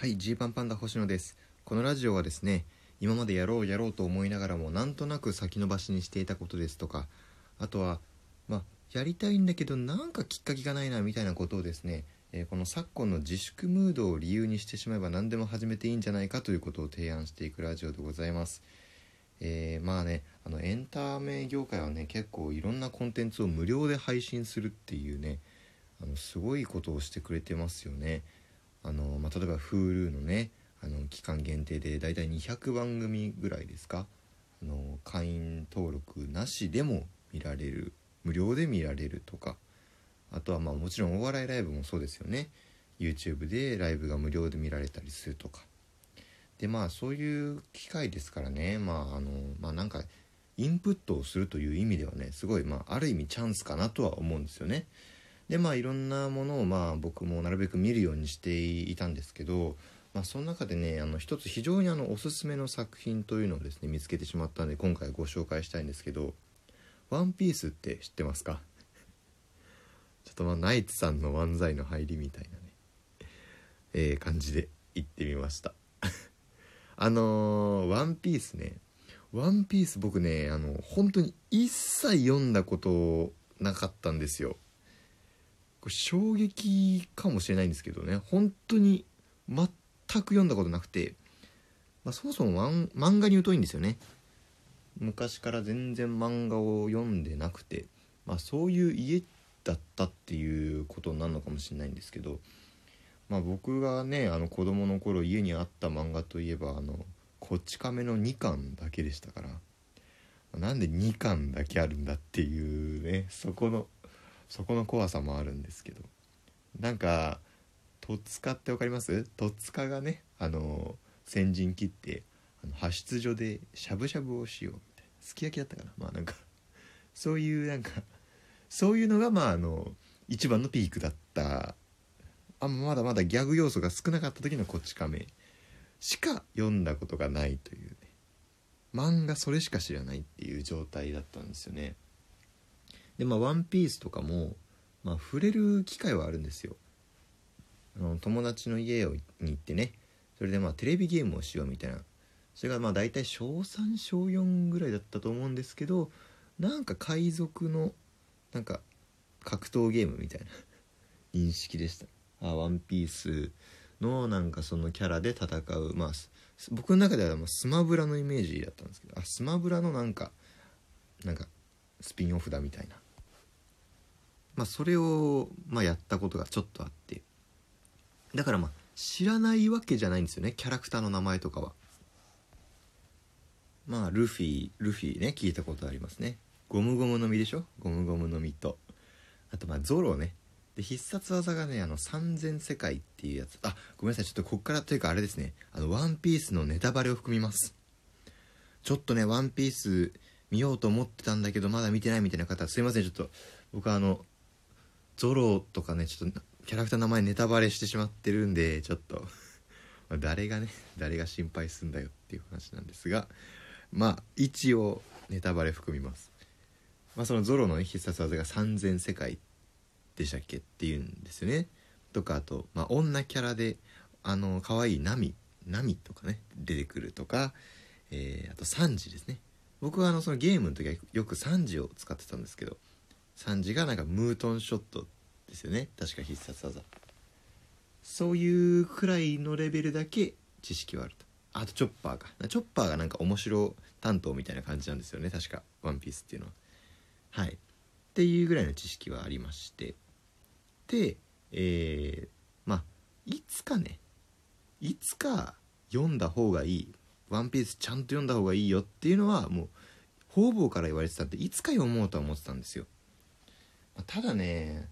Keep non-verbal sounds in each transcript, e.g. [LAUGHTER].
はいジーパンパンダ星野ですこのラジオはですね今までやろうやろうと思いながらもなんとなく先延ばしにしていたことですとかあとはまあやりたいんだけどなんかきっかけがないなみたいなことをですね、えーこの昨今の自粛ムードを理由にしてしまえば何でも始めていいんじゃないかということを提案していくラジオでございますえーまあねあのエンタメ業界はね結構いろんなコンテンツを無料で配信するっていうねあのすごいことをしてくれてますよね。あのまあ、例えば Hulu のねあの期間限定でだいたい200番組ぐらいですか？あの会員登録なしでも見られる無料で見られるとか。あとはまあもちろんお笑いライブもそうですよね。YouTube でライブが無料で見られたりするとか。でまあそういう機会ですからね。まああのまあなんかインプットをするという意味ではねすごいまあある意味チャンスかなとは思うんですよね。でまあいろんなものをまあ僕もなるべく見るようにしていたんですけど、まあ、その中でねあの一つ非常にあのおすすめの作品というのをですね見つけてしまったんで今回ご紹介したいんですけど「ワンピースって知ってますか？[LAUGHS] ちょっとまあナイツさんの漫才の入りみたいなね、えー感じで言ってみました。[LAUGHS] あのーワンピースねワンピース僕ねあの本当に一切読んだことなかったんですよ。これ衝撃かもしれないんですけどね。本当に全く読んだことなくて、まあ、そもそも漫画に疎いんですよね。昔から全然漫画を読んでなくて、まあ、そういう家だったっていうことなのかもしれないんですけど、まあ、僕がねあの子供の頃家にあった漫画といえばあのこち亀の2巻だけでしたから。なんで2巻だけあるんだっていうねそこのそこの怖さもあるんですけど。なんか戸塚ってわかります？戸塚がねあの先陣切ってあの派出所でしゃぶしゃぶをしようみたいな。すき焼きだったかな？まあなんかそういうなんかそういうのがまああの一番のピークだった。あまだまだギャグ要素が少なかった時のこっち亀。しか読んだことがないというね。漫画それしか知らないっていう状態だったんですよね。でまあ「ワンピースとかも、まあ、触れる機会はあるんですよ。あの友達の家に行ってねそれでまあテレビゲームをしようみたいな。それがまあ大体小3小4ぐらいだったと思うんですけどなんか海賊のなんか格闘ゲームみたいな [LAUGHS] 認識でした。あワンピースのなんかそのキャラで戦う。まあ僕の中ではスマブラのイメージだったんですけどあスマブラのなんかなんかスピンオフだみたいな。まあそれをまあやったことがちょっとあって。だからまあ知らないわけじゃないんですよねキャラクターの名前とかは。まあルフィルフィね聞いたことありますね。ゴムゴムの実でしょ？ゴムゴムの実と。あとまあゾロね。で必殺技がねあの三千世界っていうやつ。あごめんなさいちょっとこっからというかあれですね。あのワンピースのネタバレを含みます。ちょっとねワンピース見ようと思ってたんだけどまだ見てないみたいな方すいませんちょっと。僕はあのゾロとかねちょっとキャラクターの名前ネタバレしてしまってるんでちょっと。[LAUGHS] 誰がね誰が心配すんだよっていう話なんですがまあ一応ネタバレ含みます。まあそのゾロの必殺技が三千世界でしたっけっていうんですよね。とかあと、まあ、女キャラであの可愛いナミナミとかね出てくるとか、えーあとサンジですね。僕はあのそのゲームの時はよくサンジを使ってたんですけどサンジがなんかムートンショットですよね。確か必殺技。そういうくらいのレベルだけ知識はあると。あとチョッパーか。チョッパーがなんか面白担当みたいな感じなんですよね。確か「ワンピースっていうのは。はい。っていうぐらいの知識はありまして。でえーまあいつかね。いつか読んだ方がいい「ワンピースちゃんと読んだ方がいいよっていうのはもう方々から言われてたんでいつか読もうとは思ってたんですよ、ただね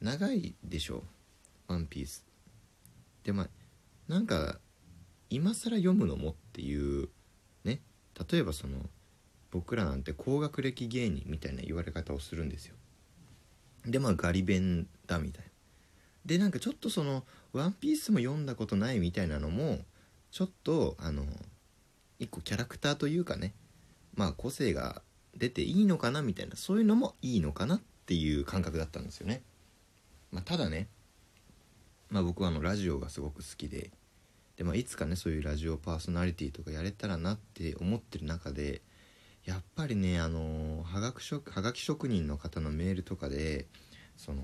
長いでしょ「ワンピース。でまあなんか今更読むのもっていうね？例えばその僕らなんて高学歴芸人みたいな言われ方をするんですよ。でまあガリ弁だみたいな。でなんかちょっとその「ワンピースも読んだことないみたいなのもちょっとあの一個キャラクターというかね。まあ個性が出ていいのかなみたいな。そういうのもいいのかなっていう感覚だったんですよね、まあ、ただね、まあ、僕はあのラジオがすごく好きでで、まあ、いつかねそういうラジオパーソナリティとかやれたらなって思ってる中でやっぱりねあのはが職はがき職人の方のメールとかでその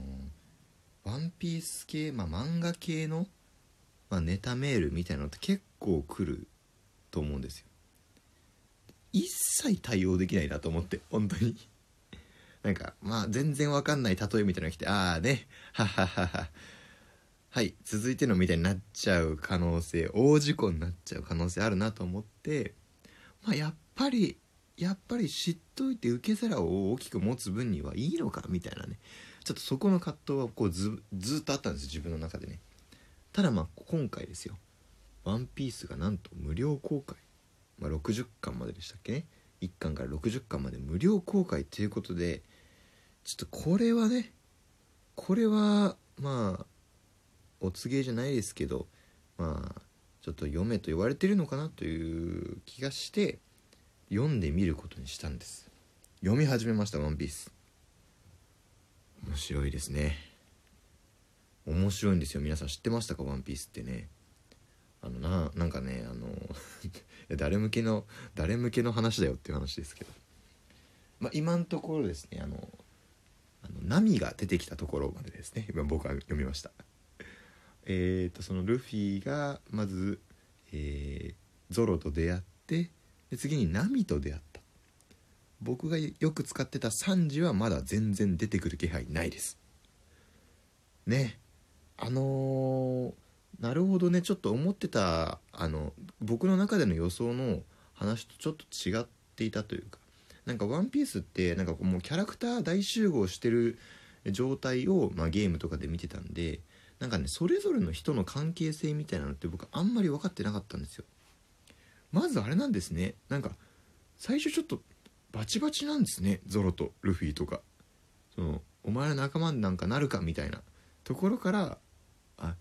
ワンピース系、まあ、漫画系の、まあ、ネタメールみたいなのって結構来ると思うんですよ。一切対応できないなと思って本当に。なんかまあ全然わかんない例えみたいなのが来てああね。はははは。はい続いてのみたいになっちゃう可能性大事故になっちゃう可能性あるなと思ってまあやっぱりやっぱり知っといて受け皿を大きく持つ分にはいいのかみたいなね。ちょっとそこの葛藤はこうずずっとあったんです自分の中でね。ただまあ今回ですよ「ワンピースがなんと無料公開、まあ、60巻まででしたっけね。1巻から60巻まで無料公開ということでちょっとこれはねこれはまあお告げじゃないですけどまあちょっと読めと言われてるのかなという気がして読んでみることにしたんです。読み始めました「ワンピース。面白いですね。面白いんですよ。皆さん知ってましたか「ワンピースってね。あのななんかねあの [LAUGHS] 誰向けの誰向けの話だよっていう話ですけど。まあ今のところですねあのあの波が出てきたところまでですね今僕は読みました。えっ、とそのルフィがまず、えー、ゾロと出会ってで次に波と出会った。僕がよく使ってたサンジはまだ全然出てくる気配ないです。ね。あのー、なるほどね。ちょっと思ってたあの僕の中での予想の話とちょっと違っていたというかなんか「ワンピースってなんかもうキャラクター大集合してる状態を、まあ、ゲームとかで見てたんでなんかねそれぞれの人の関係性みたいなのって僕あんまり分かってなかったんですよ。まずあれなんですね。なんか最初ちょっとバチバチなんですね。ゾロとルフィとか。そのお前ら仲間になんかなるかみたいな。ところからあ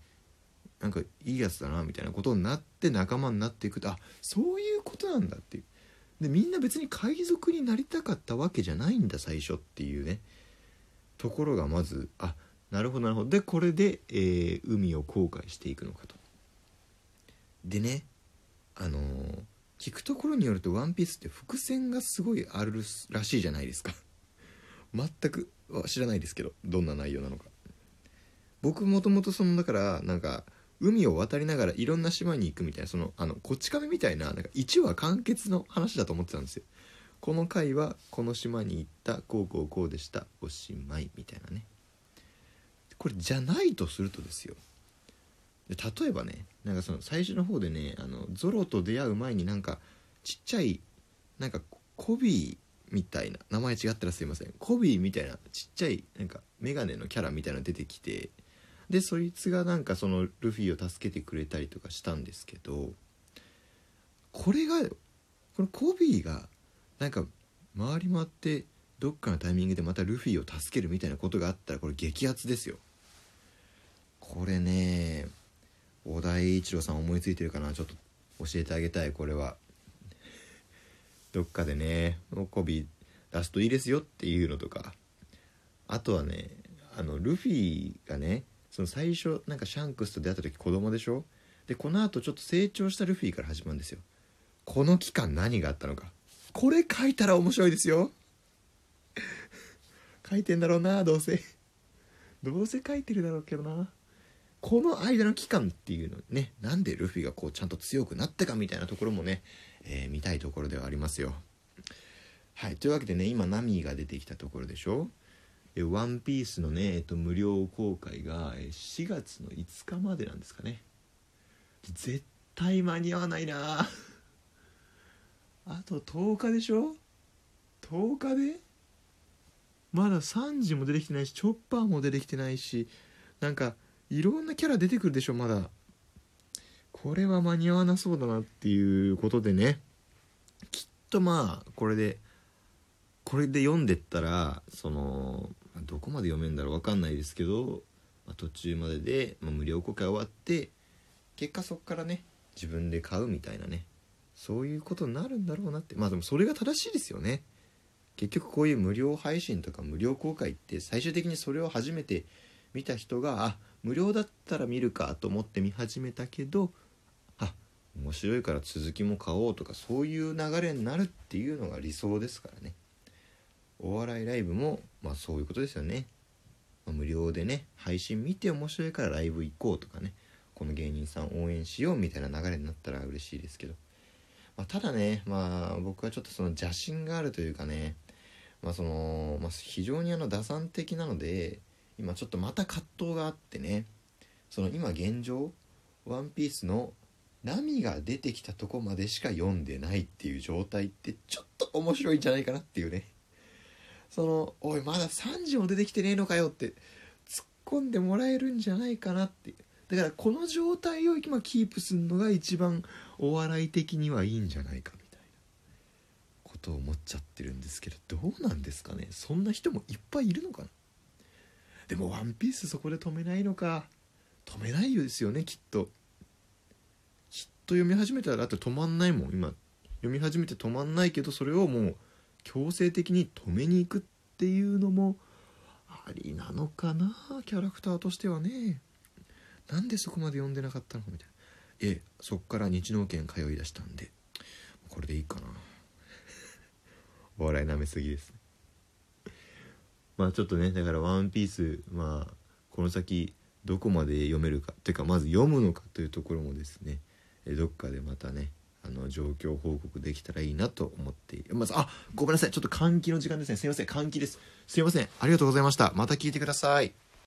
なんかいいやつだなみたいなことになって仲間になっていくとあそういうことなんだっていう。でみんな別に海賊になりたかったわけじゃないんだ最初っていうね。ところがまずあなるほどなるほど。でこれで、えー、海を航海していくのかと。でねあのー、聞くところによると「ワンピースって伏線がすごいあるらしいじゃないですか。[LAUGHS] 全く知らないですけどどんな内容なのか。僕もともとそのだからなんか海を渡りながらいろんな島に行くみたいなそのあのこち亀みたいななんか1話完結の話だと思ってたんですよ。この回はこの島に行ったこうこうこうでしたおしまいみたいなね。これじゃないとするとですよ。例えばねなんかその最初の方でねあのゾロと出会う前になんかちっちゃいなんかコビーみたいな名前違ったらすいません。コビーみたいなちっちゃいなんかメガネのキャラみたいなの出てきてでそいつがなんかそのルフィを助けてくれたりとかしたんですけどこれがこのコビーがなんか回り回ってどっかのタイミングでまたルフィを助けるみたいなことがあったらこれ激アツですよ。これね小田栄一郎さん思いついてるかな？ちょっと教えてあげたいこれは。[LAUGHS] どっかでねコビー出すといいですよっていうのとか。あとはねあのルフィがねその最初なんかシャンクスと出会った時子供でしょ？でこのあとちょっと成長したルフィから始まるんですよ。この期間何があったのか。これ書いたら面白いですよ。書いてんだろうなどうせ。どうせ書いてるだろうけどな。この間の期間っていうのねなんでルフィがこうちゃんと強くなったかみたいなところもね、えー、見たいところではありますよ。はいというわけでね今ナミが出てきたところでしょ？えワンピースのね、えっと、無料公開が4月の5日までなんですかね。絶対間に合わないな。[LAUGHS] あと10日でしょ？10日で？まだ3時も出てきてないしチョッパーも出てきてないしなんかいろんなキャラ出てくるでしょまだ。これは間に合わなそうだなっていうことでね。きっとまあこれでこれで読んでったらそのどこまで読めるんだろう分かんないですけど、まあ、途中までで、まあ、無料公開終わって結果そっからね自分で買うみたいなねそういうことになるんだろうなって。まあでもそれが正しいですよね。結局こういう無料配信とか無料公開って最終的にそれを初めて見た人があ無料だったら見るかと思って見始めたけどあ面白いから続きも買おうとかそういう流れになるっていうのが理想ですからね。お笑いライブもまあそういうことですよね、まあ、無料でね配信見て面白いからライブ行こうとかねこの芸人さん応援しようみたいな流れになったら嬉しいですけど、まあ、ただねまあ僕はちょっとその邪心があるというかねまあその、まあ、非常にあの打算的なので今ちょっとまた葛藤があってねその今現状「ワンピースの波が出てきたとこまでしか読んでないっていう状態ってちょっと面白いんじゃないかなっていうね。その「おいまだ3時も出てきてねえのかよ」って突っ込んでもらえるんじゃないかなって。だからこの状態を今キープするのが一番お笑い的にはいいんじゃないかみたいなことを思っちゃってるんですけどどうなんですかね？そんな人もいっぱいいるのかな？でも「ワンピースそこで止めないのか？止めないですよねきっと。と読み始めたらだって止まんないもん今。読み始めて止まんないけどそれをもう強制的に止めに行くっていうのもありなのかなキャラクターとしてはね。なんでそこまで読んでなかったのかみたいな。ええそっから日農研通いだしたんで。これでいいかな。[LAUGHS] お笑いなめすぎです。ねまあちょっとねだから「ワンピースまあこの先どこまで読めるか。っていうかまず読むのかというところもですね。どっかでまたねあの状況報告できたらいいなと思ってまずあごめんなさい。ちょっと換気の時間ですね。すいません。換気です。すいません。ありがとうございました。また聞いてください。